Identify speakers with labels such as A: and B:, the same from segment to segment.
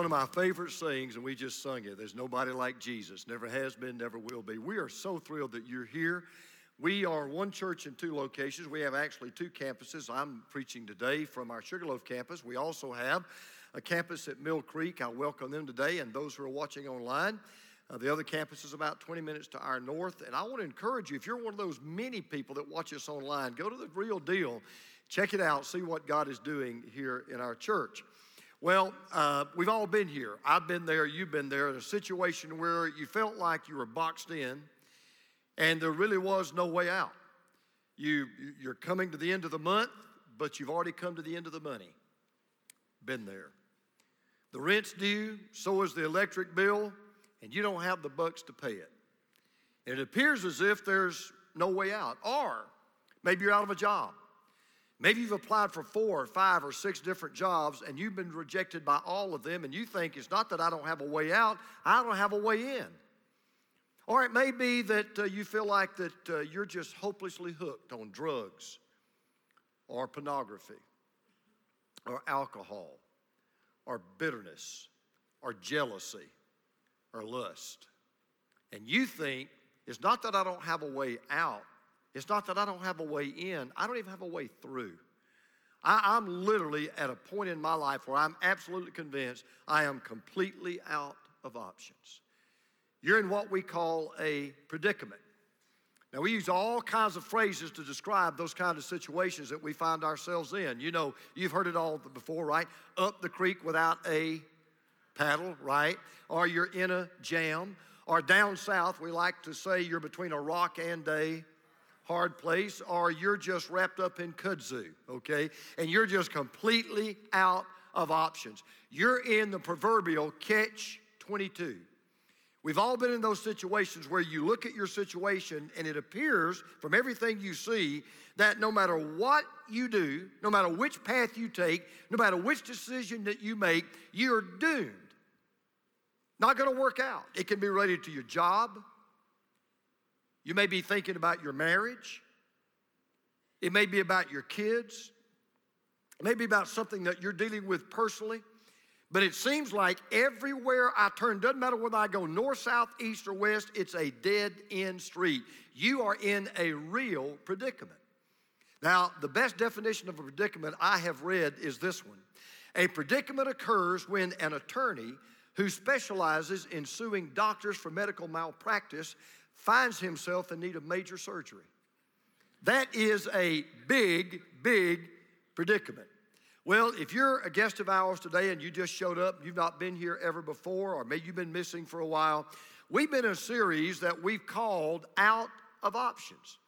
A: One of my favorite sayings, and we just sung it there's nobody like Jesus. Never has been, never will be. We are so thrilled that you're here. We are one church in two locations. We have actually two campuses. I'm preaching today from our Sugarloaf campus. We also have a campus at Mill Creek. I welcome them today and those who are watching online. Uh, the other campus is about 20 minutes to our north. And I want to encourage you, if you're one of those many people that watch us online, go to the real deal, check it out, see what God is doing here in our church. Well, uh, we've all been here. I've been there, you've been there, in a situation where you felt like you were boxed in and there really was no way out. You, you're coming to the end of the month, but you've already come to the end of the money. Been there. The rent's due, so is the electric bill, and you don't have the bucks to pay it. And it appears as if there's no way out. Or maybe you're out of a job. Maybe you've applied for four or five or six different jobs and you've been rejected by all of them, and you think it's not that I don't have a way out, I don't have a way in. Or it may be that uh, you feel like that uh, you're just hopelessly hooked on drugs or pornography or alcohol or bitterness or jealousy or lust. And you think it's not that I don't have a way out, it's not that I don't have a way in, I don't even have a way through. I, am literally at a point in my life where I'm absolutely convinced I am completely out of options. You're in what we call a predicament. Now, we use all kinds of phrases to describe those kind of situations that we find ourselves in. You know, you've heard it all before, right? Up the creek without a paddle, right? Or you're in a jam. Or down south, we like to say you're between a rock and a hard place, or you're just wrapped up in kudzu, okay? And you're just completely out of options. You're in the proverbial catch 22. We've all been in those situations where you look at your situation and it appears from everything you see that no matter what you do, no matter which path you take, no matter which decision that you make, you're doomed. Not going to work out. It can be related to your job, you may be thinking about your marriage. It may be about your kids. It may be about something that you're dealing with personally. But it seems like everywhere I turn, doesn't matter whether I go north, south, east, or west, it's a dead end street. You are in a real predicament. Now, the best definition of a predicament I have read is this one A predicament occurs when an attorney who specializes in suing doctors for medical malpractice finds himself in need of major surgery. That is a big, big predicament. Well, if you're a guest of ours today and you just showed up, you've not been here ever before, or maybe you've been missing for a while, we've been in a series that we've called Out of Options.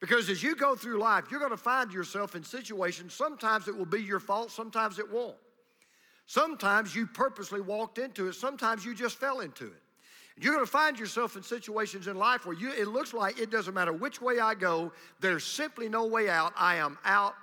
A: Because as you go through life, you're going to find yourself in situations, sometimes it will be your fault, sometimes it won't. Sometimes you purposely walked into it, sometimes you just fell into it. You're going to find yourself in situations in life where you, it looks like it doesn't matter which way I go, there's simply no way out. I am out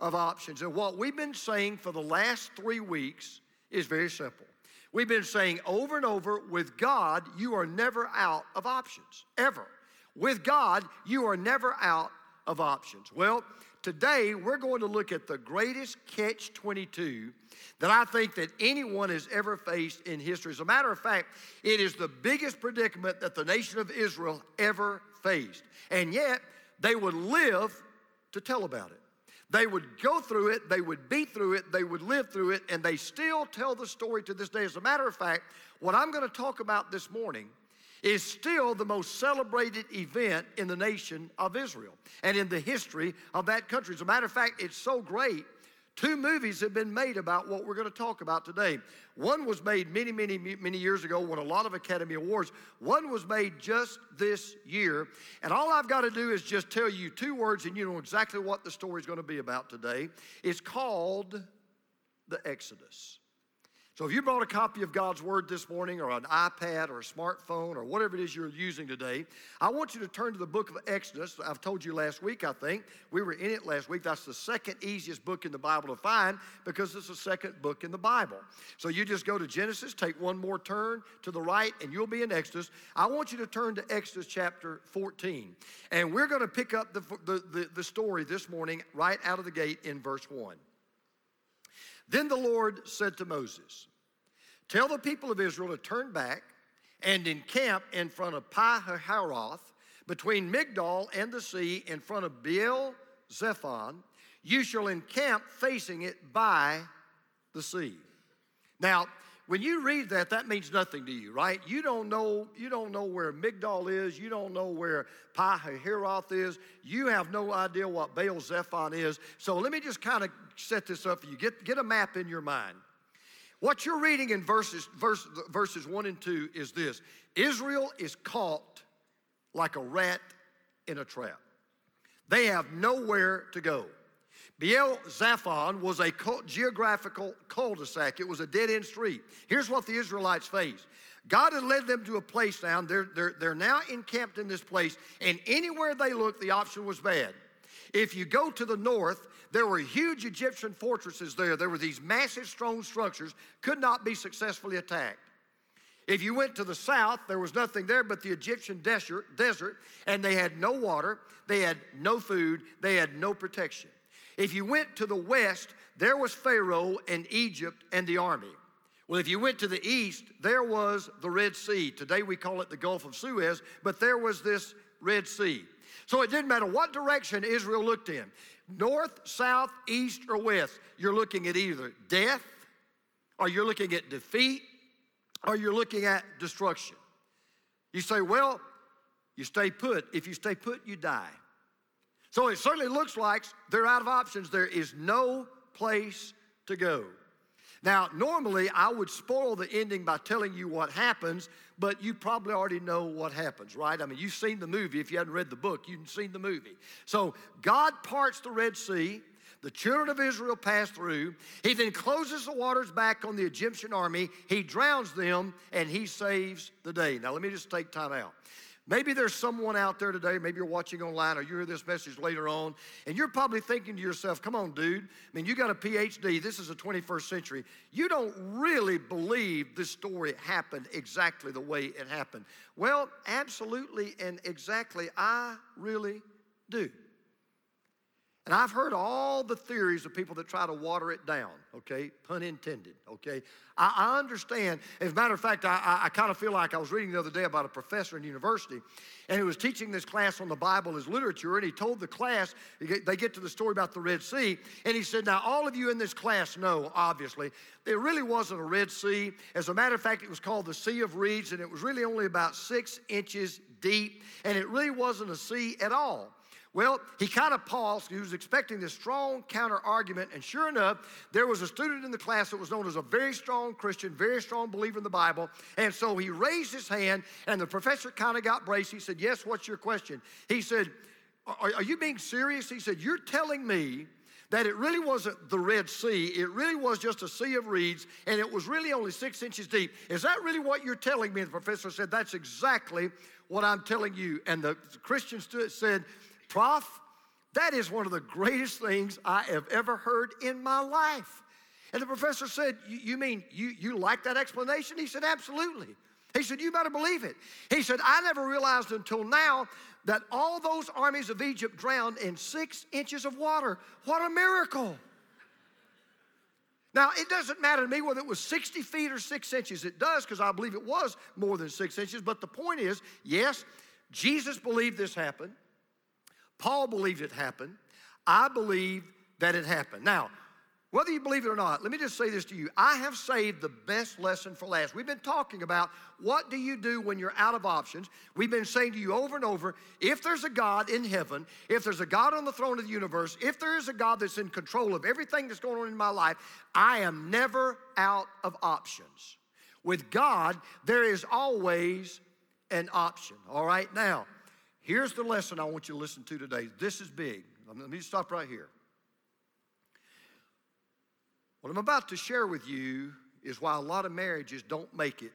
A: of options. And what we've been saying for the last three weeks is very simple. We've been saying over and over with God, you are never out of options, ever. With God, you are never out of options. Well, today we're going to look at the greatest catch 22 that I think that anyone has ever faced in history. As a matter of fact, it is the biggest predicament that the nation of Israel ever faced. And yet, they would live to tell about it. They would go through it, they would be through it, they would live through it, and they still tell the story to this day. As a matter of fact, what I'm going to talk about this morning is still the most celebrated event in the nation of Israel and in the history of that country. As a matter of fact, it's so great Two movies have been made about what we're going to talk about today. One was made many, many, many years ago, won a lot of Academy Awards. One was made just this year. And all I've got to do is just tell you two words, and you know exactly what the story is going to be about today. It's called the Exodus. So if you brought a copy of God's Word this morning, or an iPad, or a smartphone, or whatever it is you're using today, I want you to turn to the book of Exodus. I've told you last week, I think. We were in it last week. That's the second easiest book in the Bible to find because it's the second book in the Bible. So you just go to Genesis, take one more turn to the right, and you'll be in Exodus. I want you to turn to Exodus chapter 14. And we're going to pick up the, the, the, the story this morning right out of the gate in verse 1. Then the Lord said to Moses, Tell the people of Israel to turn back and encamp in front of Pi-hahiroth, between Migdol and the sea, in front of Baal Zephon. You shall encamp facing it by the sea. Now, when you read that, that means nothing to you, right? You don't know, you don't know where Migdol is, you don't know where Pi-hahiroth is, you have no idea what Baal Zephon is. So let me just kind of set this up for you. Get, get a map in your mind. What you're reading in verses, verse, verses 1 and 2 is this Israel is caught like a rat in a trap. They have nowhere to go. Baal Zephon was a geographical cul-de-sac. It was a dead-end street. Here's what the Israelites faced. God had led them to a place now. They're, they're, they're now encamped in this place, and anywhere they looked, the option was bad. If you go to the north, there were huge Egyptian fortresses there. There were these massive stone structures, could not be successfully attacked. If you went to the south, there was nothing there but the Egyptian desert, desert, and they had no water, they had no food, they had no protection. If you went to the west, there was Pharaoh and Egypt and the army. Well, if you went to the east, there was the Red Sea. Today we call it the Gulf of Suez, but there was this Red Sea. So it didn't matter what direction Israel looked in north, south, east, or west. You're looking at either death, or you're looking at defeat, or you're looking at destruction. You say, well, you stay put. If you stay put, you die. So it certainly looks like they're out of options. There is no place to go. Now, normally I would spoil the ending by telling you what happens, but you probably already know what happens, right? I mean, you've seen the movie. If you hadn't read the book, you've seen the movie. So God parts the Red Sea. The children of Israel pass through. He then closes the waters back on the Egyptian army. He drowns them and he saves the day. Now, let me just take time out. Maybe there's someone out there today, maybe you're watching online or you hear this message later on, and you're probably thinking to yourself, come on, dude. I mean, you got a PhD, this is the 21st century. You don't really believe this story happened exactly the way it happened. Well, absolutely and exactly, I really do. And I've heard all the theories of people that try to water it down, okay? Pun intended, okay? I, I understand. As a matter of fact, I, I, I kind of feel like I was reading the other day about a professor in university, and he was teaching this class on the Bible as literature, and he told the class, they get to the story about the Red Sea, and he said, Now, all of you in this class know, obviously, there really wasn't a Red Sea. As a matter of fact, it was called the Sea of Reeds, and it was really only about six inches deep, and it really wasn't a sea at all. Well, he kind of paused. He was expecting this strong counter argument. And sure enough, there was a student in the class that was known as a very strong Christian, very strong believer in the Bible. And so he raised his hand, and the professor kind of got braced. He said, Yes, what's your question? He said, are, are you being serious? He said, You're telling me that it really wasn't the Red Sea, it really was just a sea of reeds, and it was really only six inches deep. Is that really what you're telling me? And the professor said, That's exactly what I'm telling you. And the Christian said, Prof, that is one of the greatest things I have ever heard in my life. And the professor said, You mean you, you like that explanation? He said, Absolutely. He said, You better believe it. He said, I never realized until now that all those armies of Egypt drowned in six inches of water. What a miracle. Now, it doesn't matter to me whether it was 60 feet or six inches. It does because I believe it was more than six inches. But the point is yes, Jesus believed this happened. Paul believed it happened. I believe that it happened. Now, whether you believe it or not, let me just say this to you. I have saved the best lesson for last. We've been talking about what do you do when you're out of options. We've been saying to you over and over if there's a God in heaven, if there's a God on the throne of the universe, if there is a God that's in control of everything that's going on in my life, I am never out of options. With God, there is always an option. All right, now, Here's the lesson I want you to listen to today. This is big. Let me stop right here. What I'm about to share with you is why a lot of marriages don't make it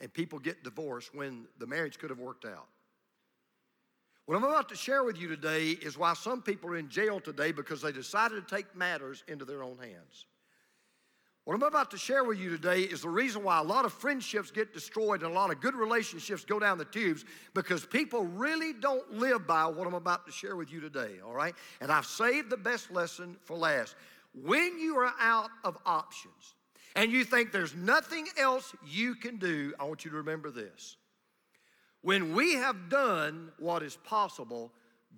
A: and people get divorced when the marriage could have worked out. What I'm about to share with you today is why some people are in jail today because they decided to take matters into their own hands. What I'm about to share with you today is the reason why a lot of friendships get destroyed and a lot of good relationships go down the tubes because people really don't live by what I'm about to share with you today, all right? And I've saved the best lesson for last. When you are out of options, and you think there's nothing else you can do, I want you to remember this. When we have done what is possible,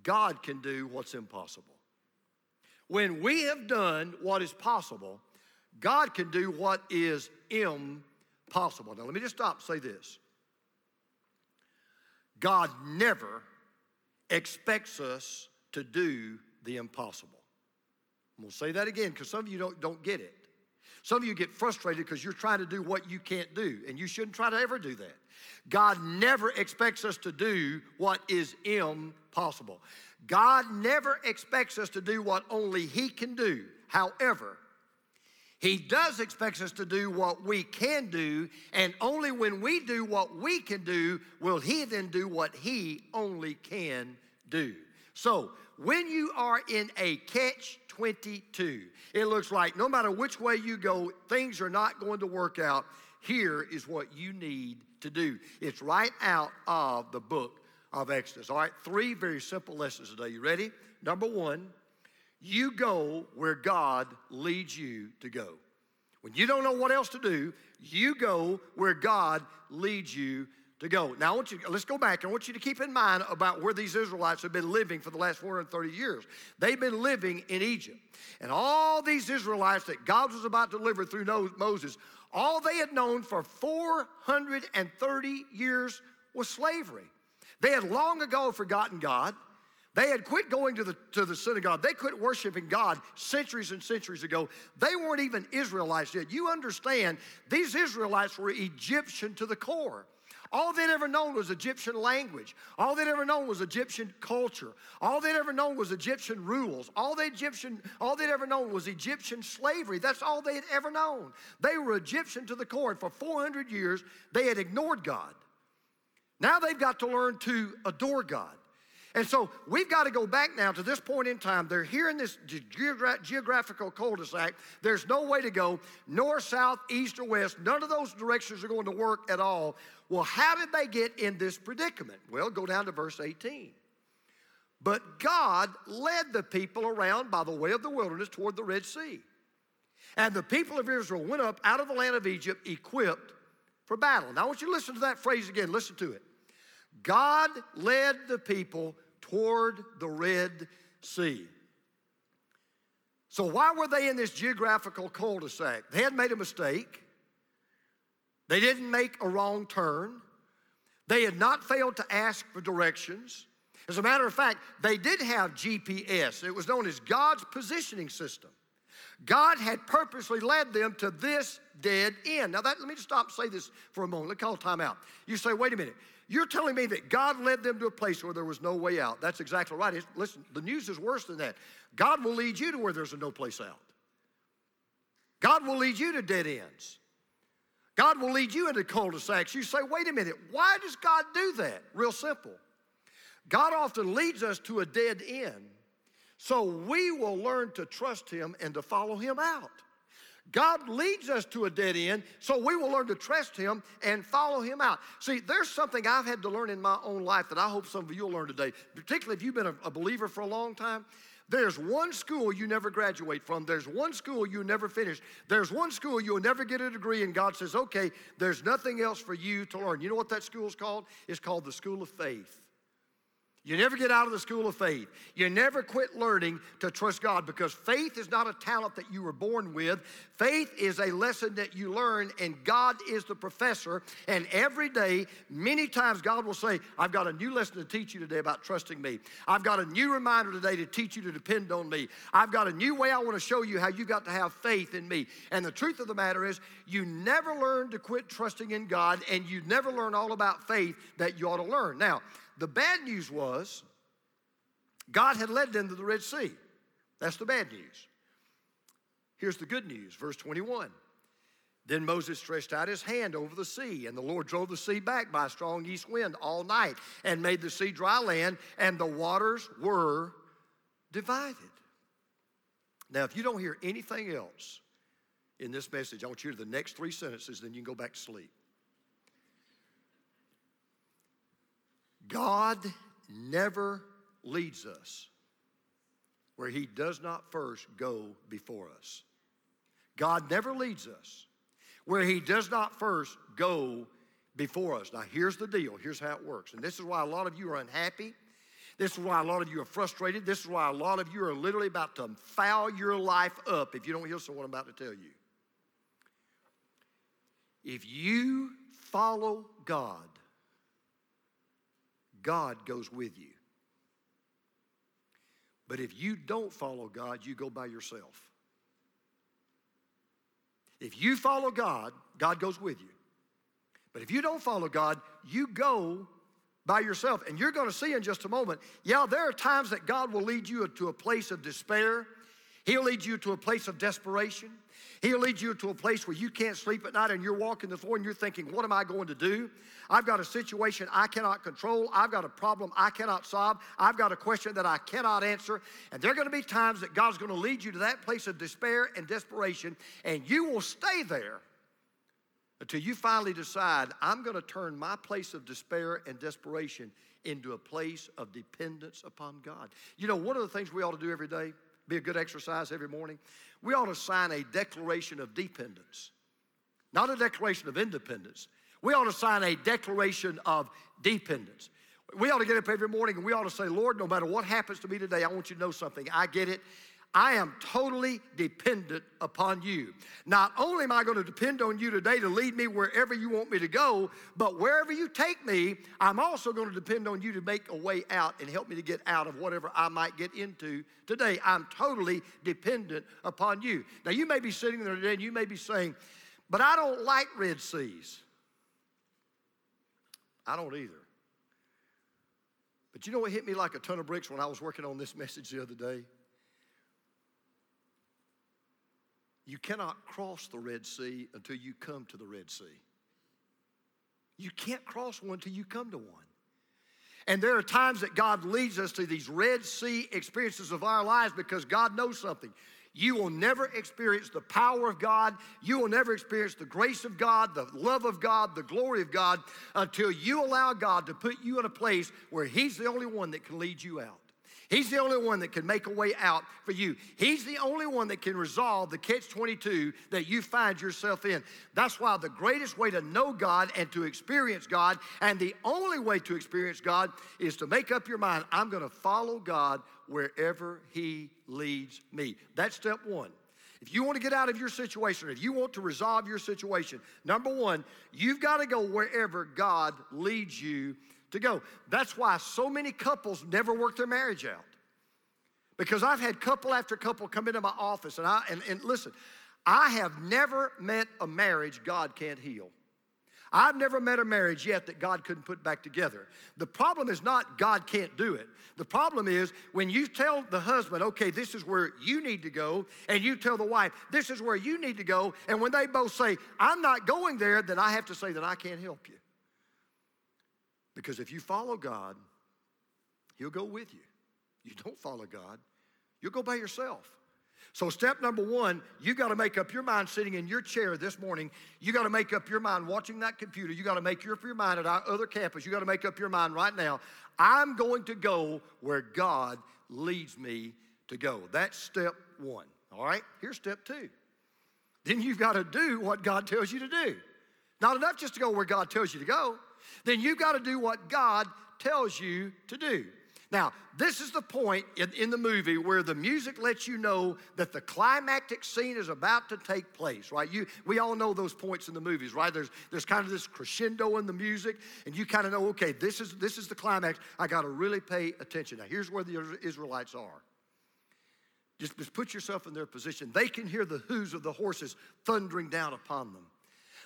A: God can do what's impossible. When we have done what is possible, God can do what is impossible. Now, let me just stop say this God never expects us to do the impossible. I'm gonna say that again because some of you don't, don't get it. Some of you get frustrated because you're trying to do what you can't do, and you shouldn't try to ever do that. God never expects us to do what is impossible. God never expects us to do what only He can do. However, He does expect us to do what we can do, and only when we do what we can do will He then do what He only can do. So, when you are in a catch 22, it looks like no matter which way you go, things are not going to work out. Here is what you need to do. It's right out of the book of Exodus. All right, three very simple lessons today. You ready? Number one, you go where God leads you to go. When you don't know what else to do, you go where God leads you to go. Now, I want you, let's go back. I want you to keep in mind about where these Israelites have been living for the last 430 years. They've been living in Egypt. And all these Israelites that God was about to deliver through Moses, all they had known for 430 years was slavery. They had long ago forgotten God. They had quit going to the, to the synagogue. They quit worshiping God centuries and centuries ago. They weren't even Israelites yet. You understand, these Israelites were Egyptian to the core. All they'd ever known was Egyptian language. All they'd ever known was Egyptian culture. All they'd ever known was Egyptian rules. All they Egyptian, all they'd ever known was Egyptian slavery. That's all they'd ever known. They were Egyptian to the core. And for 400 years, they had ignored God. Now they've got to learn to adore God. And so we've got to go back now to this point in time. They're here in this geogra- geographical cul de sac. There's no way to go north, south, east, or west. None of those directions are going to work at all. Well, how did they get in this predicament? Well, go down to verse 18. But God led the people around by the way of the wilderness toward the Red Sea. And the people of Israel went up out of the land of Egypt equipped for battle. Now, I want you to listen to that phrase again. Listen to it. God led the people toward the Red Sea. So, why were they in this geographical cul de sac? They had made a mistake. They didn't make a wrong turn. They had not failed to ask for directions. As a matter of fact, they did have GPS. It was known as God's positioning system. God had purposely led them to this dead end. Now, that, let me just stop and say this for a moment. Let's call time out. You say, wait a minute. You're telling me that God led them to a place where there was no way out. That's exactly right. It's, listen, the news is worse than that. God will lead you to where there's no place out. God will lead you to dead ends. God will lead you into cul-de-sacs. You say, wait a minute, why does God do that? Real simple. God often leads us to a dead end, so we will learn to trust Him and to follow Him out. God leads us to a dead end, so we will learn to trust Him and follow Him out. See, there's something I've had to learn in my own life that I hope some of you will learn today, particularly if you've been a, a believer for a long time. There's one school you never graduate from. There's one school you never finish. There's one school you'll never get a degree, and God says, okay, there's nothing else for you to learn. You know what that school is called? It's called the School of Faith. You never get out of the school of faith. You never quit learning to trust God because faith is not a talent that you were born with. Faith is a lesson that you learn, and God is the professor. And every day, many times, God will say, I've got a new lesson to teach you today about trusting me. I've got a new reminder today to teach you to depend on me. I've got a new way I want to show you how you got to have faith in me. And the truth of the matter is, you never learn to quit trusting in God, and you never learn all about faith that you ought to learn. Now, the bad news was God had led them to the Red Sea. That's the bad news. Here's the good news, verse 21. Then Moses stretched out his hand over the sea, and the Lord drove the sea back by a strong east wind all night and made the sea dry land, and the waters were divided. Now, if you don't hear anything else in this message, I want you to the next three sentences, then you can go back to sleep. God never leads us where He does not first go before us. God never leads us where He does not first go before us. Now, here's the deal. Here's how it works. And this is why a lot of you are unhappy. This is why a lot of you are frustrated. This is why a lot of you are literally about to foul your life up if you don't hear what I'm about to tell you. If you follow God, God goes with you. But if you don't follow God, you go by yourself. If you follow God, God goes with you. But if you don't follow God, you go by yourself. And you're going to see in just a moment, yeah, there are times that God will lead you to a place of despair. He'll lead you to a place of desperation. He'll lead you to a place where you can't sleep at night and you're walking the floor and you're thinking, What am I going to do? I've got a situation I cannot control. I've got a problem I cannot solve. I've got a question that I cannot answer. And there are going to be times that God's going to lead you to that place of despair and desperation, and you will stay there until you finally decide, I'm going to turn my place of despair and desperation into a place of dependence upon God. You know, one of the things we ought to do every day, be a good exercise every morning, we ought to sign a declaration of dependence, not a declaration of independence. We ought to sign a declaration of dependence. We ought to get up every morning and we ought to say, Lord, no matter what happens to me today, I want you to know something. I get it. I am totally dependent upon you. Not only am I going to depend on you today to lead me wherever you want me to go, but wherever you take me, I'm also going to depend on you to make a way out and help me to get out of whatever I might get into today. I'm totally dependent upon you. Now, you may be sitting there today and you may be saying, but I don't like Red Seas. I don't either. But you know what hit me like a ton of bricks when I was working on this message the other day? You cannot cross the Red Sea until you come to the Red Sea. You can't cross one until you come to one. And there are times that God leads us to these Red Sea experiences of our lives because God knows something. You will never experience the power of God. You will never experience the grace of God, the love of God, the glory of God until you allow God to put you in a place where He's the only one that can lead you out. He's the only one that can make a way out for you. He's the only one that can resolve the catch 22 that you find yourself in. That's why the greatest way to know God and to experience God, and the only way to experience God, is to make up your mind I'm going to follow God wherever He leads me. That's step one. If you want to get out of your situation, if you want to resolve your situation, number one, you've got to go wherever God leads you to go. That's why so many couples never work their marriage out. Because I've had couple after couple come into my office, and I and, and listen, I have never met a marriage God can't heal. I've never met a marriage yet that God couldn't put back together. The problem is not God can't do it. The problem is when you tell the husband, okay, this is where you need to go, and you tell the wife, this is where you need to go, and when they both say, I'm not going there, then I have to say that I can't help you. Because if you follow God, He'll go with you. You don't follow God, you'll go by yourself. So, step number one, you got to make up your mind sitting in your chair this morning. You got to make up your mind watching that computer. You got to make up your mind at our other campus. You got to make up your mind right now. I'm going to go where God leads me to go. That's step one. All right, here's step two. Then you've got to do what God tells you to do. Not enough just to go where God tells you to go then you've got to do what God tells you to do. Now, this is the point in, in, the movie where the music lets you know that the climactic scene is about to take place, right? You, we all know those points in the movies, right? There's, there's kind of this crescendo in the music, and you kind of know, okay, this is, this is the climax. I got to really pay attention. Now, here's where the Israelites are. Just, just put yourself in their position. They can hear the hooves of the horses thundering down upon them.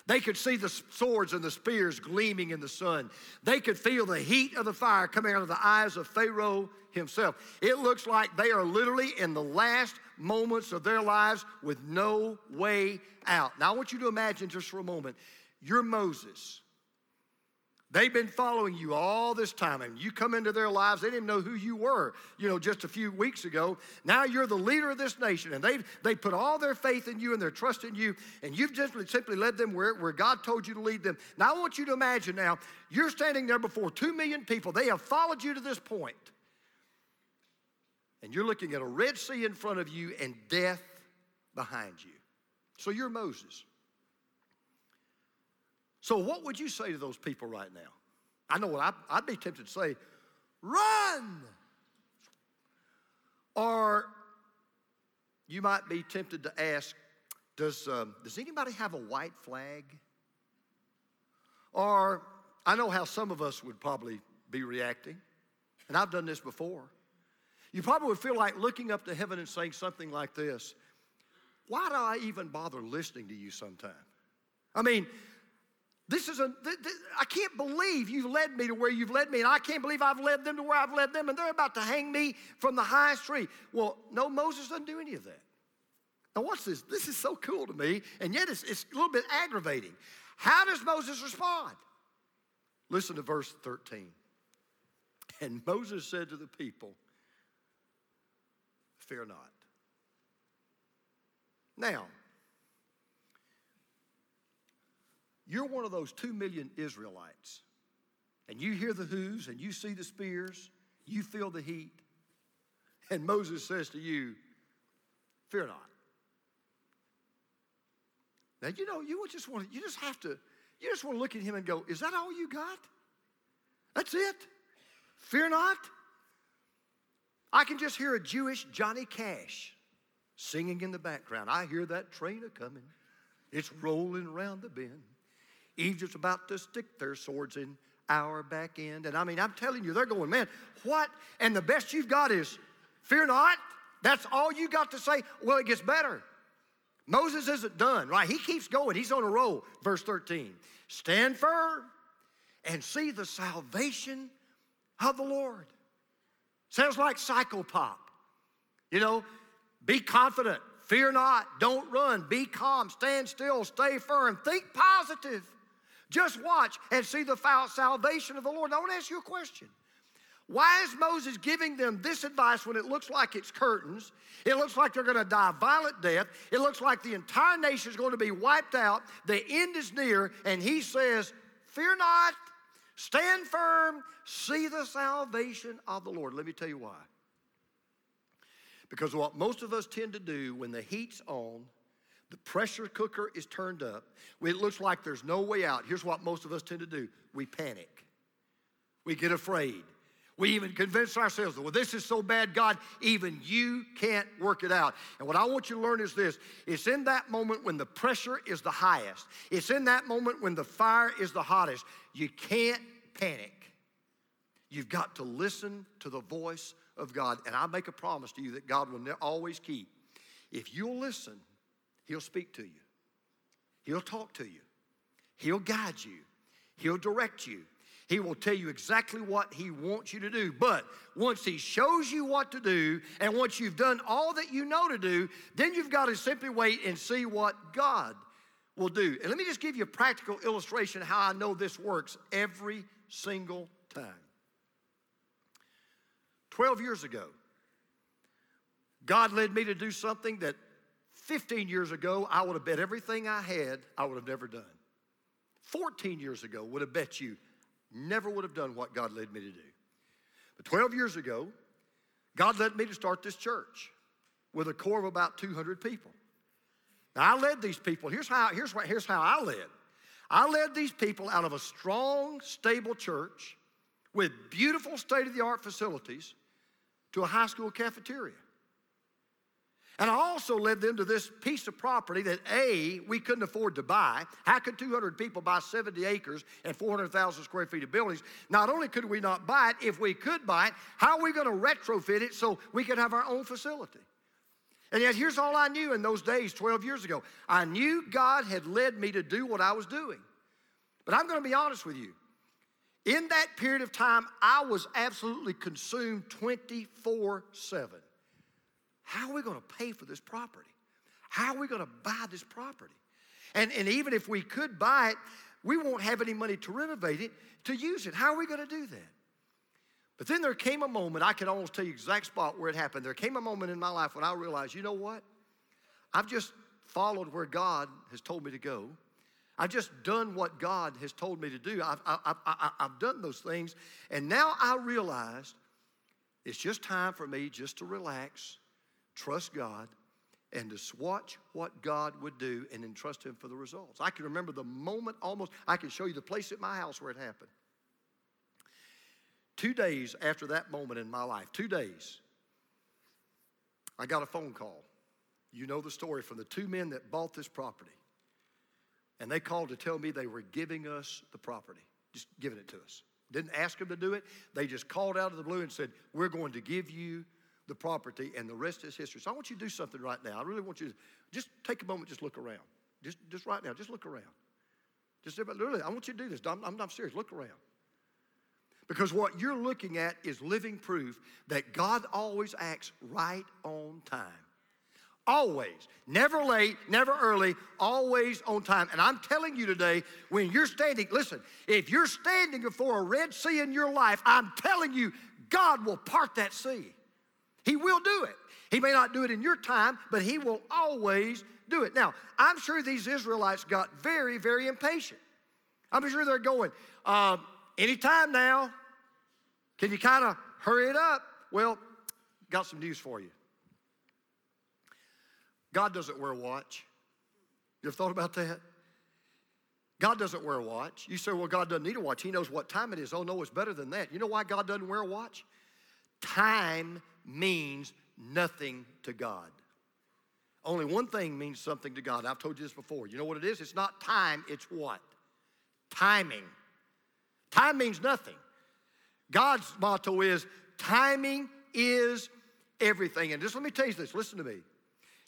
A: They could see the swords and the spears gleaming in the sun. They could feel the heat of the fire coming out of the eyes of Pharaoh himself. It looks like they are literally in the last moments of their lives with no way out. Now, I want you to imagine just for a moment you're Moses. They've been following you all this time, and you come into their lives, they didn't know who you were, you know, just a few weeks ago. Now you're the leader of this nation, and they've they put all their faith in you and their trust in you, and you've just simply led them where, where God told you to lead them. Now I want you to imagine now, you're standing there before two million people. They have followed you to this. And you're looking at a Red Sea in front of you and death behind you. So you're Moses. So, what would you say to those people right now? I know what I'd, I'd be tempted to say run! Or you might be tempted to ask, does, um, does anybody have a white flag? Or I know how some of us would probably be reacting, and I've done this before. You probably would feel like looking up to heaven and saying something like this Why do I even bother listening to you sometime? I mean, this is a, th- th- I can't believe you've led me to where you've led me, and I can't believe I've led them to where I've led them, and they're about to hang me from the highest tree. Well, no, Moses doesn't do any of that. Now, watch this. This is so cool to me, and yet it's, it's a little bit aggravating. How does Moses respond? Listen to verse 13. And Moses said to the people, Fear not. Now, you're one of those two million Israelites, and you hear the whoos and you see the spears, you feel the heat, and Moses says to you, Fear not. Now you know you just want to, you just have to, you just want to look at him and go, Is that all you got? That's it. Fear not. I can just hear a Jewish Johnny Cash singing in the background. I hear that train a coming. It's rolling around the bend. Egypt's about to stick their swords in our back end. And I mean, I'm telling you, they're going, man, what? And the best you've got is, fear not. That's all you got to say. Well, it gets better. Moses isn't done, right? He keeps going. He's on a roll. Verse 13 Stand firm and see the salvation of the Lord. Sounds like psychopop. You know, be confident, fear not, don't run, be calm, stand still, stay firm, think positive. Just watch and see the salvation of the Lord. Now, I want to ask you a question. Why is Moses giving them this advice when it looks like it's curtains? It looks like they're going to die violent death. It looks like the entire nation is going to be wiped out. The end is near, and he says, Fear not, stand firm, see the salvation of the Lord. Let me tell you why. Because what most of us tend to do when the heat's on, the pressure cooker is turned up, it looks like there's no way out. Here's what most of us tend to do we panic, we get afraid. We even convince ourselves, well, this is so bad, God, even you can't work it out. And what I want you to learn is this it's in that moment when the pressure is the highest, it's in that moment when the fire is the hottest. You can't panic. You've got to listen to the voice of God. And I make a promise to you that God will always keep. If you'll listen, He'll speak to you, He'll talk to you, He'll guide you, He'll direct you. He will tell you exactly what He wants you to do. But once He shows you what to do, and once you've done all that you know to do, then you've got to simply wait and see what God will do. And let me just give you a practical illustration how I know this works every single time. 12 years ago, God led me to do something that 15 years ago I would have bet everything I had I would have never done. 14 years ago would have bet you Never would have done what God led me to do. But 12 years ago, God led me to start this church with a core of about 200 people. Now, I led these people. Here's how, here's, what, here's how I led. I led these people out of a strong, stable church with beautiful state of the art facilities to a high school cafeteria. And I also led them to this piece of property that A, we couldn't afford to buy. How could 200 people buy 70 acres and 400,000 square feet of buildings? Not only could we not buy it, if we could buy it, how are we going to retrofit it so we could have our own facility? And yet, here's all I knew in those days, 12 years ago I knew God had led me to do what I was doing. But I'm going to be honest with you. In that period of time, I was absolutely consumed 24 7. How are we going to pay for this property? How are we going to buy this property? And, and even if we could buy it, we won't have any money to renovate it, to use it. How are we going to do that? But then there came a moment, I can almost tell you exact spot where it happened. There came a moment in my life when I realized, you know what? I've just followed where God has told me to go. I've just done what God has told me to do. I've, I've, I've, I've done those things. And now I realized it's just time for me just to relax trust God, and to watch what God would do and entrust Him for the results. I can remember the moment almost, I can show you the place at my house where it happened. Two days after that moment in my life, two days, I got a phone call. You know the story from the two men that bought this property. And they called to tell me they were giving us the property, just giving it to us. Didn't ask them to do it. They just called out of the blue and said, We're going to give you the property, and the rest is history. So I want you to do something right now. I really want you to just take a moment, just look around. Just, just right now, just look around. Just literally, I want you to do this. I'm, I'm, I'm serious. Look around. Because what you're looking at is living proof that God always acts right on time. Always. Never late, never early, always on time. And I'm telling you today, when you're standing, listen, if you're standing before a Red Sea in your life, I'm telling you, God will part that sea. He will do it. He may not do it in your time, but He will always do it. Now, I'm sure these Israelites got very, very impatient. I'm sure they're going, uh, anytime now, can you kind of hurry it up? Well, got some news for you. God doesn't wear a watch. You ever thought about that? God doesn't wear a watch. You say, well, God doesn't need a watch. He knows what time it is. Oh, no, it's better than that. You know why God doesn't wear a watch? Time means nothing to God. Only one thing means something to God. I've told you this before. You know what it is? It's not time, it's what? Timing. Time means nothing. God's motto is timing is everything. And just let me tell you this listen to me.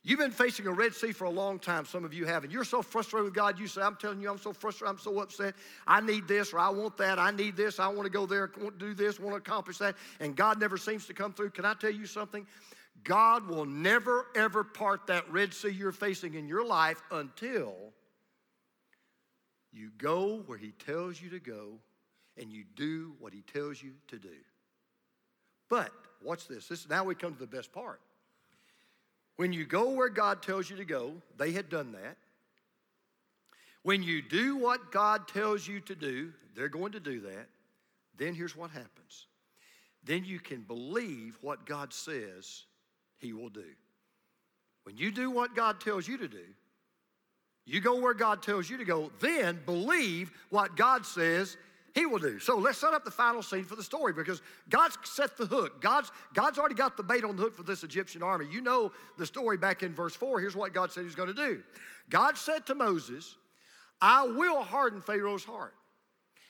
A: You've been facing a Red Sea for a long time, some of you have, and you're so frustrated with God, you say, I'm telling you, I'm so frustrated, I'm so upset. I need this, or I want that, I need this, I want to go there, want to do this, want to accomplish that, and God never seems to come through. Can I tell you something? God will never, ever part that Red Sea you're facing in your life until you go where He tells you to go and you do what He tells you to do. But, watch this. this now we come to the best part. When you go where God tells you to go, they had done that. When you do what God tells you to do, they're going to do that. Then here's what happens. Then you can believe what God says He will do. When you do what God tells you to do, you go where God tells you to go, then believe what God says he will do. So let's set up the final scene for the story because God's set the hook. God's, God's already got the bait on the hook for this Egyptian army. You know the story back in verse 4. Here's what God said He's going to do God said to Moses, I will harden Pharaoh's heart,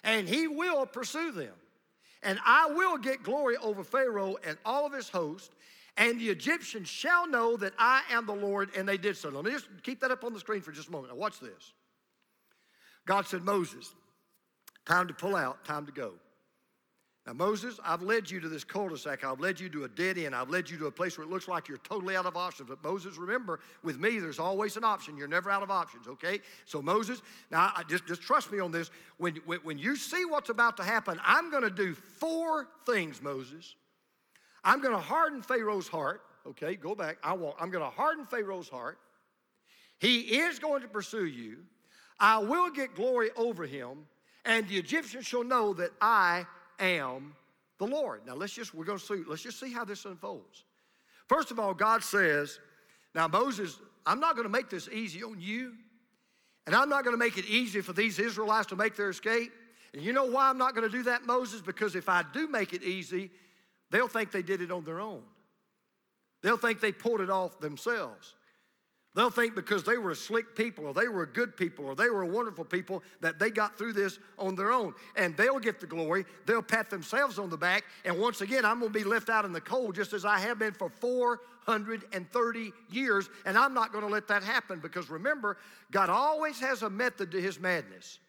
A: and he will pursue them. And I will get glory over Pharaoh and all of his host, and the Egyptians shall know that I am the Lord, and they did so. Let me just keep that up on the screen for just a moment. Now, watch this. God said, Moses, Time to pull out, time to go. Now, Moses, I've led you to this cul de sac. I've led you to a dead end. I've led you to a place where it looks like you're totally out of options. But Moses, remember, with me, there's always an option. You're never out of options, okay? So, Moses, now I, just, just trust me on this. When, when, when you see what's about to happen, I'm going to do four things, Moses. I'm going to harden Pharaoh's heart. Okay, go back. I want, I'm going to harden Pharaoh's heart. He is going to pursue you. I will get glory over him and the Egyptians shall know that I am the Lord. Now let's just, we're going to see, let's just see how this unfolds. First of all, God says, now Moses, I'm not going to make this easy on you, and I'm not going to make it easy for these Israelites to make their escape. And you know why I'm not going to do that, Moses? Because if I do make it easy, they'll think they did it on their own. They'll think they pulled it off themselves. They'll think because they were a slick people or they were good people or they were wonderful people that they got through this on their own. And they'll get the glory. They'll pat themselves on the back. And once again, I'm going to be left out in the cold just as I have been for 430 years. And I'm not going to let that happen because remember, God always has a method to his madness.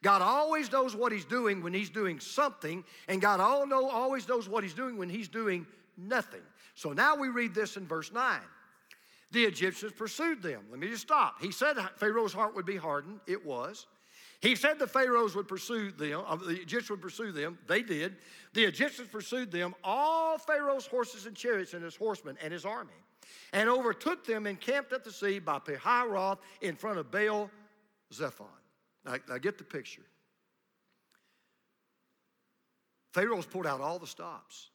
A: God always knows what he's doing when he's doing something, and God all know, always knows what he's doing when he's doing nothing. So now we read this in verse 9 the Egyptians pursued them. Let me just stop. He said Pharaoh's heart would be hardened. It was. He said the Pharaohs would pursue them, uh, the Egyptians would pursue them. They did. The Egyptians pursued them, all Pharaoh's horses and chariots and his horsemen and his army, and overtook them and camped at the sea by Pihahiroth in front of Baal Zephon. Now, now get the picture. Pharaoh's pulled out all the stops.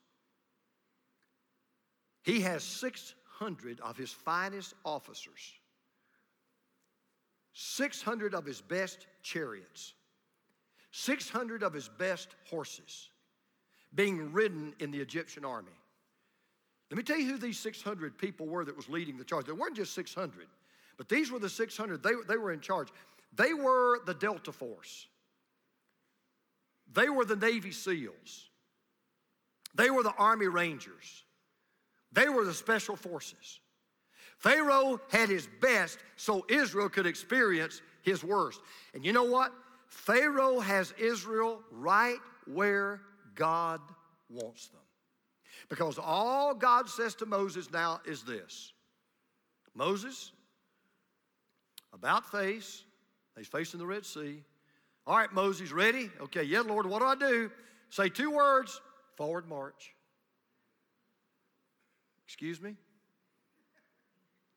A: He has six 600 of his finest officers, 600 of his best chariots, 600 of his best horses being ridden in the Egyptian army. Let me tell you who these 600 people were that was leading the charge. There weren't just 600, but these were the 600. They, they were in charge. They were the Delta Force. They were the Navy SEALs. They were the Army Rangers. They were the special forces. Pharaoh had his best so Israel could experience his worst. And you know what? Pharaoh has Israel right where God wants them. Because all God says to Moses now is this Moses, about face, he's facing the Red Sea. All right, Moses, ready? Okay, yeah, Lord, what do I do? Say two words forward march. Excuse me?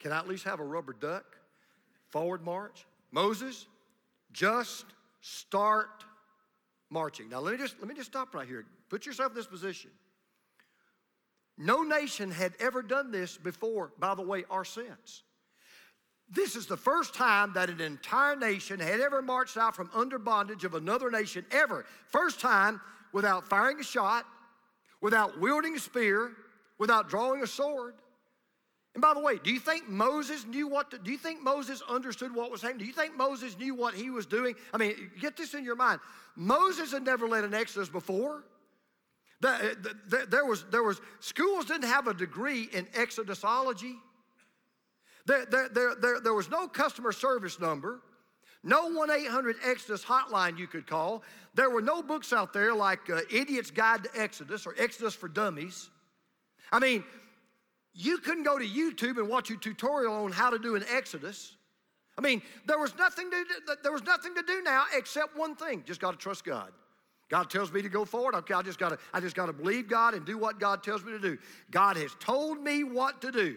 A: Can I at least have a rubber duck? Forward march. Moses, just start marching. Now let me just let me just stop right here. Put yourself in this position. No nation had ever done this before, by the way, or since. This is the first time that an entire nation had ever marched out from under bondage of another nation, ever. First time without firing a shot, without wielding a spear, without drawing a sword. And by the way, do you think Moses knew what to, do you think Moses understood what was happening? Do you think Moses knew what he was doing? I mean, get this in your mind. Moses had never led an Exodus before. There was, there was, schools didn't have a degree in Exodusology. There, there, there, there, there was no customer service number, no 1 800 Exodus hotline you could call. There were no books out there like uh, Idiot's Guide to Exodus or Exodus for Dummies. I mean, you couldn't go to YouTube and watch a tutorial on how to do an Exodus. I mean, there was nothing to do, there was nothing to do now except one thing. Just got to trust God. God tells me to go forward. Okay, I just got to I just got to believe God and do what God tells me to do. God has told me what to do.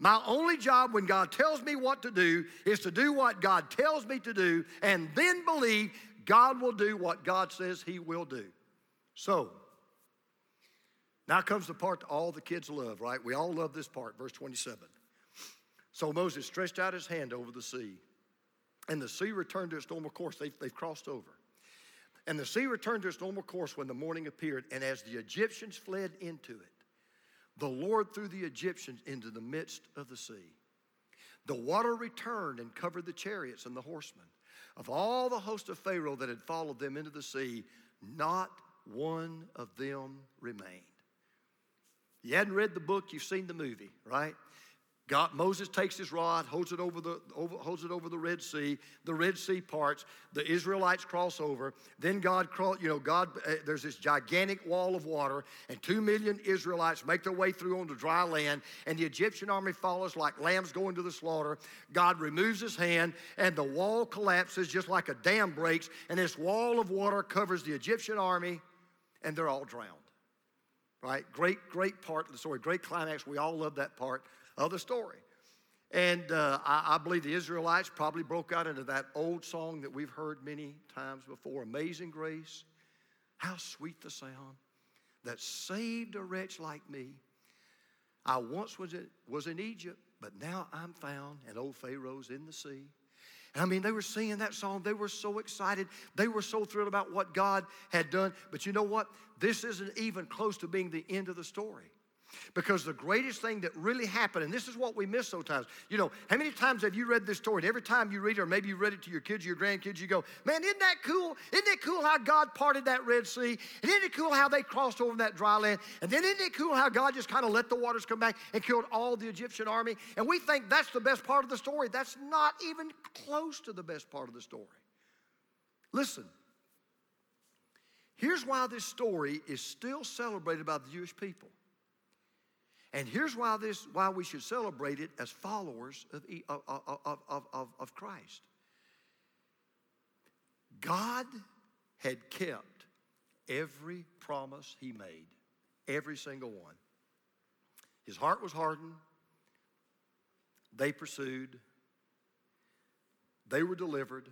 A: My only job when God tells me what to do is to do what God tells me to do and then believe God will do what God says He will do. So, now comes the part that all the kids love, right? We all love this part, verse 27. So Moses stretched out his hand over the sea, and the sea returned to its normal course. They've, they've crossed over. And the sea returned to its normal course when the morning appeared, and as the Egyptians fled into it, the Lord threw the Egyptians into the midst of the sea. The water returned and covered the chariots and the horsemen. Of all the host of Pharaoh that had followed them into the sea, not one of them remained. You hadn't read the book, you've seen the movie, right? God, Moses takes his rod, holds it over the over, holds it over the Red Sea. The Red Sea parts. The Israelites cross over. Then God, you know, God. Uh, there's this gigantic wall of water, and two million Israelites make their way through onto dry land, and the Egyptian army follows like lambs going to the slaughter. God removes His hand, and the wall collapses just like a dam breaks, and this wall of water covers the Egyptian army, and they're all drowned. Right? Great, great part of the story. Great climax. We all love that part of the story. And uh, I, I, believe the Israelites probably broke out into that old song that we've heard many times before Amazing Grace. How sweet the sound that saved a wretch like me. I once was in, was in Egypt, but now I'm found, and old Pharaoh's in the sea. I mean, they were singing that song. They were so excited. They were so thrilled about what God had done. But you know what? This isn't even close to being the end of the story. Because the greatest thing that really happened, and this is what we miss sometimes. You know, how many times have you read this story? And every time you read it, or maybe you read it to your kids or your grandkids, you go, Man, isn't that cool? Isn't it cool how God parted that Red Sea? And isn't it cool how they crossed over that dry land? And then isn't it cool how God just kind of let the waters come back and killed all the Egyptian army? And we think that's the best part of the story. That's not even close to the best part of the story. Listen, here's why this story is still celebrated by the Jewish people. And here's why, this, why we should celebrate it as followers of, of, of, of, of Christ. God had kept every promise he made, every single one. His heart was hardened. They pursued. They were delivered.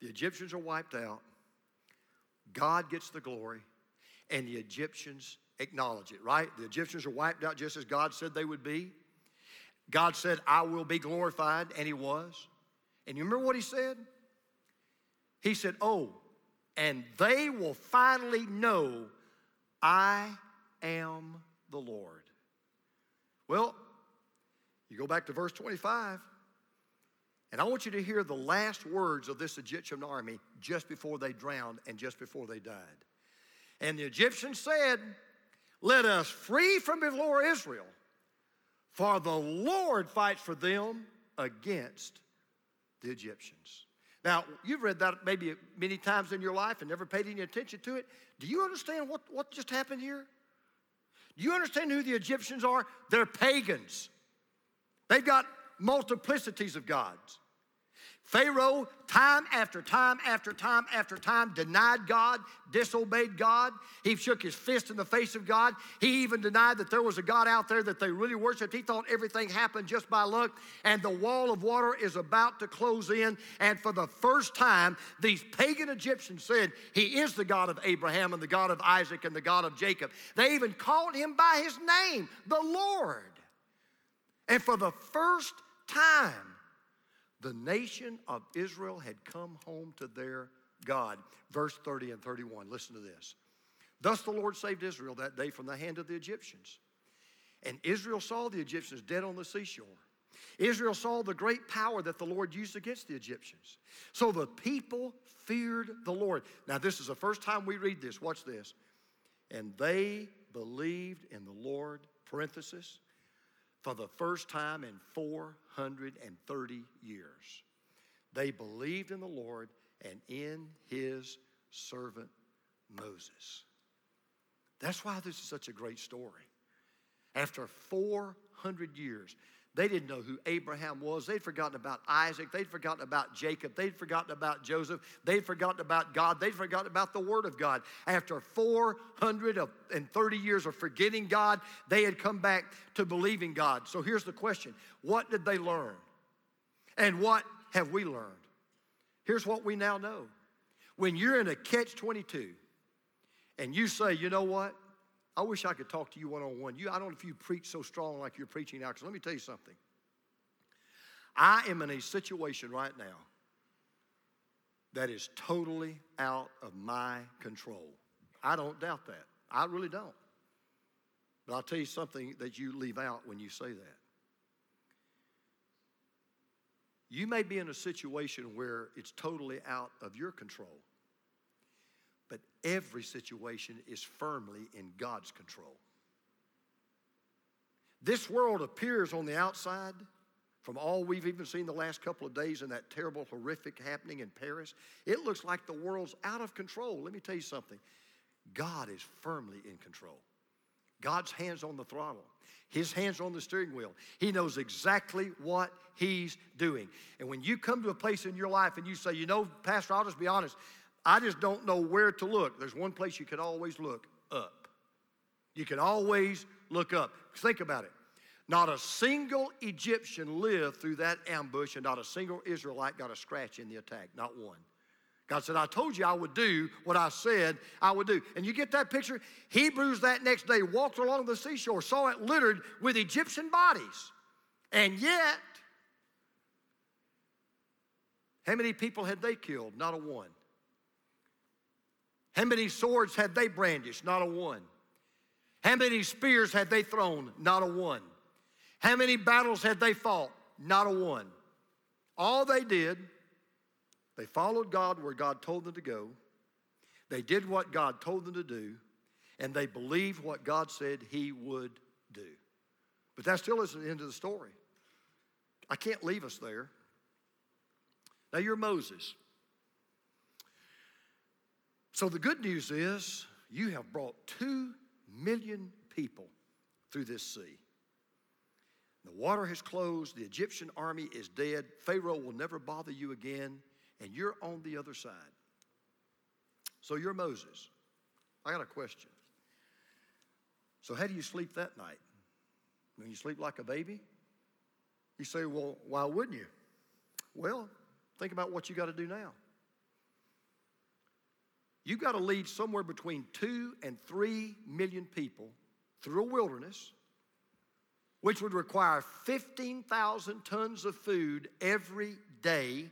A: The Egyptians are wiped out. God gets the glory. And the Egyptians acknowledge it, right? The Egyptians are wiped out just as God said they would be. God said, I will be glorified, and He was. And you remember what He said? He said, Oh, and they will finally know I am the Lord. Well, you go back to verse 25, and I want you to hear the last words of this Egyptian army just before they drowned and just before they died. And the Egyptians said, Let us free from before Israel, for the Lord fights for them against the Egyptians. Now, you've read that maybe many times in your life and never paid any attention to it. Do you understand what, what just happened here? Do you understand who the Egyptians are? They're pagans. They've got multiplicities of gods. Pharaoh, time after time after time after time, denied God, disobeyed God. He shook his fist in the face of God. He even denied that there was a God out there that they really worshiped. He thought everything happened just by luck. And the wall of water is about to close in. And for the first time, these pagan Egyptians said, He is the God of Abraham and the God of Isaac and the God of Jacob. They even called him by his name, the Lord. And for the first time, the nation of Israel had come home to their God. Verse 30 and 31. Listen to this. Thus the Lord saved Israel that day from the hand of the Egyptians. And Israel saw the Egyptians dead on the seashore. Israel saw the great power that the Lord used against the Egyptians. So the people feared the Lord. Now, this is the first time we read this. Watch this. And they believed in the Lord, parenthesis, for the first time in 430 years. They believed in the Lord and in his servant Moses. That's why this is such a great story. After 400 years, they didn't know who Abraham was. They'd forgotten about Isaac. They'd forgotten about Jacob. They'd forgotten about Joseph. They'd forgotten about God. They'd forgotten about the Word of God. After 430 years of forgetting God, they had come back to believing God. So here's the question What did they learn? And what have we learned? Here's what we now know. When you're in a catch 22 and you say, you know what? I wish I could talk to you one on one. You, I don't know if you preach so strong like you're preaching now, because let me tell you something. I am in a situation right now that is totally out of my control. I don't doubt that. I really don't. But I'll tell you something that you leave out when you say that. You may be in a situation where it's totally out of your control. But every situation is firmly in God's control. This world appears on the outside, from all we've even seen the last couple of days in that terrible, horrific happening in Paris, it looks like the world's out of control. Let me tell you something God is firmly in control. God's hands on the throttle, His hands on the steering wheel. He knows exactly what He's doing. And when you come to a place in your life and you say, you know, Pastor, I'll just be honest, I just don't know where to look. There's one place you can always look up. You can always look up. Think about it. Not a single Egyptian lived through that ambush, and not a single Israelite got a scratch in the attack. Not one. God said, I told you I would do what I said I would do. And you get that picture? Hebrews that next day walked along the seashore, saw it littered with Egyptian bodies. And yet, how many people had they killed? Not a one. How many swords had they brandished? Not a one. How many spears had they thrown? Not a one. How many battles had they fought? Not a one. All they did, they followed God where God told them to go. They did what God told them to do, and they believed what God said He would do. But that still isn't the end of the story. I can't leave us there. Now, you're Moses. So the good news is you have brought two million people through this sea. The water has closed, the Egyptian army is dead, Pharaoh will never bother you again, and you're on the other side. So you're Moses. I got a question. So, how do you sleep that night? When you sleep like a baby? You say, well, why wouldn't you? Well, think about what you got to do now. You've got to lead somewhere between two and three million people through a wilderness, which would require 15,000 tons of food every day.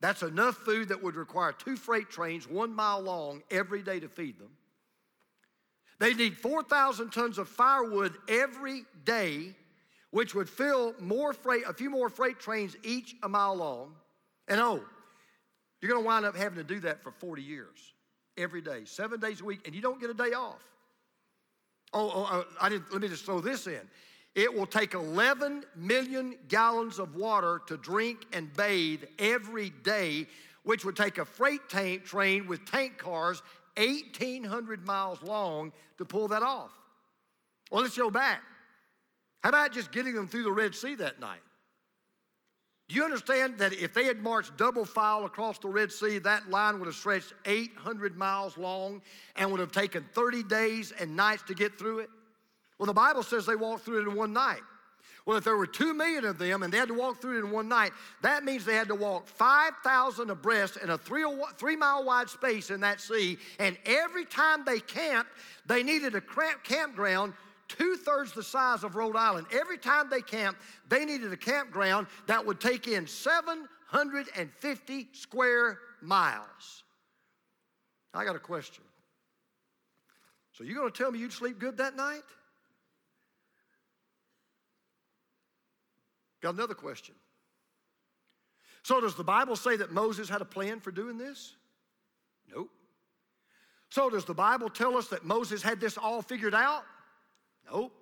A: That's enough food that would require two freight trains one mile long every day to feed them. They need 4,000 tons of firewood every day, which would fill more freight, a few more freight trains each a mile long. And oh, you're going to wind up having to do that for 40 years, every day, seven days a week, and you don't get a day off. Oh, oh, oh I didn't, let me just throw this in. It will take 11 million gallons of water to drink and bathe every day, which would take a freight tank train with tank cars 1,800 miles long to pull that off. Well, let's go back. How about just getting them through the Red Sea that night? You understand that if they had marched double file across the Red Sea, that line would have stretched 800 miles long and would have taken 30 days and nights to get through it? Well, the Bible says they walked through it in one night. Well, if there were two million of them and they had to walk through it in one night, that means they had to walk 5,000 abreast in a three, three mile wide space in that sea. And every time they camped, they needed a campground two thirds the size of Rhode Island. Every time they camped, they needed a campground that would take in 750 square miles. I got a question. So, you're going to tell me you'd sleep good that night? Got another question. So, does the Bible say that Moses had a plan for doing this? Nope. So, does the Bible tell us that Moses had this all figured out? Nope.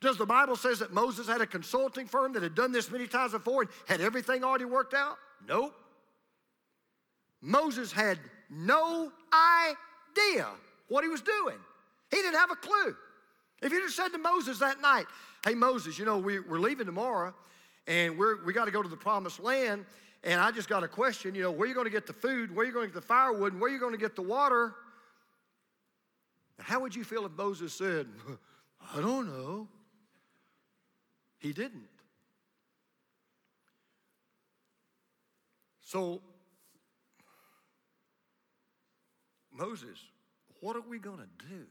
A: Does the Bible says that Moses had a consulting firm that had done this many times before and had everything already worked out? Nope. Moses had no idea what he was doing. He didn't have a clue. If you just said to Moses that night, hey, Moses, you know, we, we're leaving tomorrow and we're, we got to go to the promised land. And I just got a question, you know, where are you going to get the food, where are you going to get the firewood, and where are you going to get the water? How would you feel if Moses said, I don't know? He didn't. So, Moses, what are we going to do?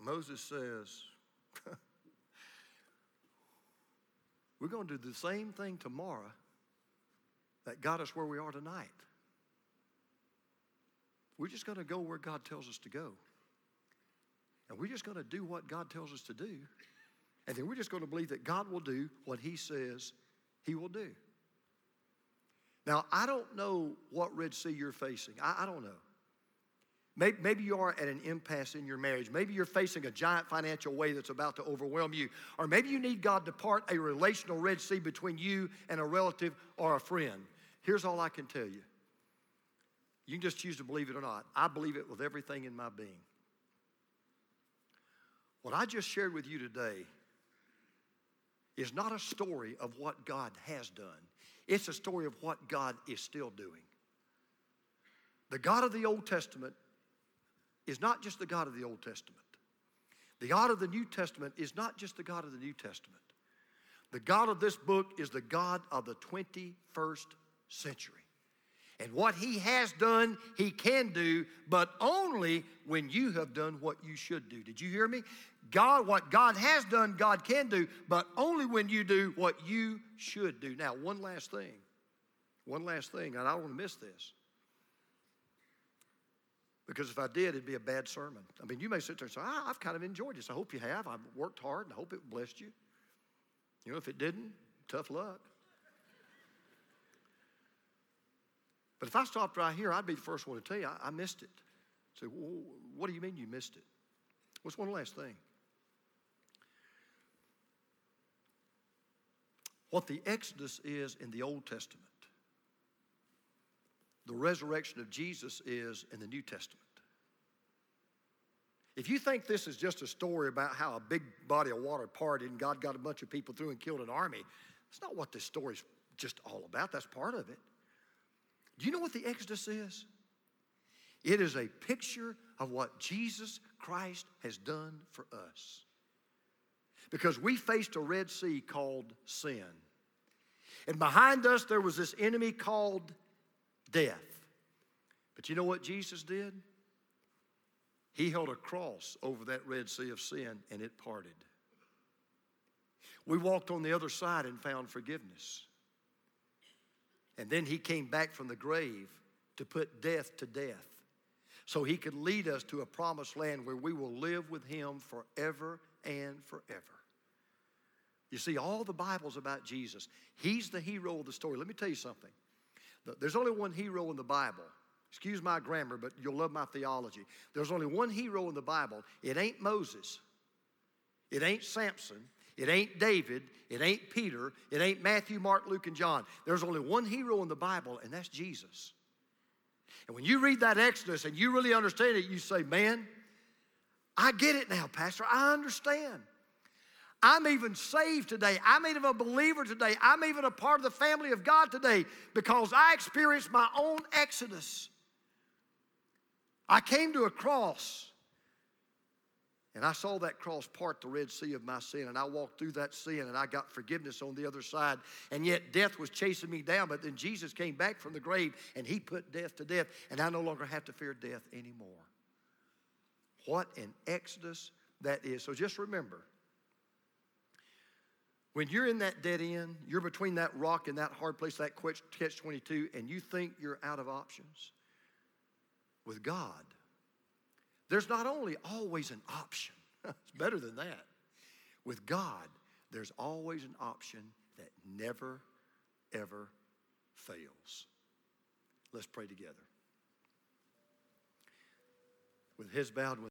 A: Moses says, We're going to do the same thing tomorrow that got us where we are tonight. We're just going to go where God tells us to go. And we're just going to do what God tells us to do. And then we're just going to believe that God will do what He says He will do. Now, I don't know what Red Sea you're facing. I, I don't know. Maybe, maybe you are at an impasse in your marriage. Maybe you're facing a giant financial wave that's about to overwhelm you. Or maybe you need God to part a relational Red Sea between you and a relative or a friend. Here's all I can tell you. You can just choose to believe it or not. I believe it with everything in my being. What I just shared with you today is not a story of what God has done, it's a story of what God is still doing. The God of the Old Testament is not just the God of the Old Testament. The God of the New Testament is not just the God of the New Testament. The God of this book is the God of the 21st century. And what He has done, He can do, but only when you have done what you should do. Did you hear me? God, what God has done, God can do, but only when you do what you should do. Now, one last thing. One last thing, and I don't want to miss this. Because if I did, it'd be a bad sermon. I mean, you may sit there and say, ah, I've kind of enjoyed this. I hope you have. I've worked hard and I hope it blessed you. You know, if it didn't, tough luck. But if I stopped right here, I'd be the first one to tell you I, I missed it. Say, so, well, what do you mean you missed it? What's one last thing? What the Exodus is in the Old Testament the resurrection of Jesus is in the New Testament. If you think this is just a story about how a big body of water parted and God got a bunch of people through and killed an army, that's not what this story's just all about. That's part of it. Do you know what the Exodus is? It is a picture of what Jesus Christ has done for us. Because we faced a Red Sea called sin. And behind us, there was this enemy called death. But you know what Jesus did? He held a cross over that Red Sea of sin and it parted. We walked on the other side and found forgiveness. And then he came back from the grave to put death to death so he could lead us to a promised land where we will live with him forever and forever. You see, all the Bible's about Jesus. He's the hero of the story. Let me tell you something. There's only one hero in the Bible. Excuse my grammar, but you'll love my theology. There's only one hero in the Bible. It ain't Moses. It ain't Samson. It ain't David. It ain't Peter. It ain't Matthew, Mark, Luke, and John. There's only one hero in the Bible, and that's Jesus. And when you read that Exodus and you really understand it, you say, Man, I get it now, Pastor. I understand. I'm even saved today. I'm even a believer today. I'm even a part of the family of God today because I experienced my own Exodus. I came to a cross and I saw that cross part the Red Sea of my sin, and I walked through that sin, and I got forgiveness on the other side. And yet death was chasing me down, but then Jesus came back from the grave, and He put death to death, and I no longer have to fear death anymore. What an exodus that is. So just remember when you're in that dead end, you're between that rock and that hard place, that catch 22, and you think you're out of options, with God, there's not only always an option, it's better than that. With God, there's always an option that never, ever fails. Let's pray together. With his bowed, with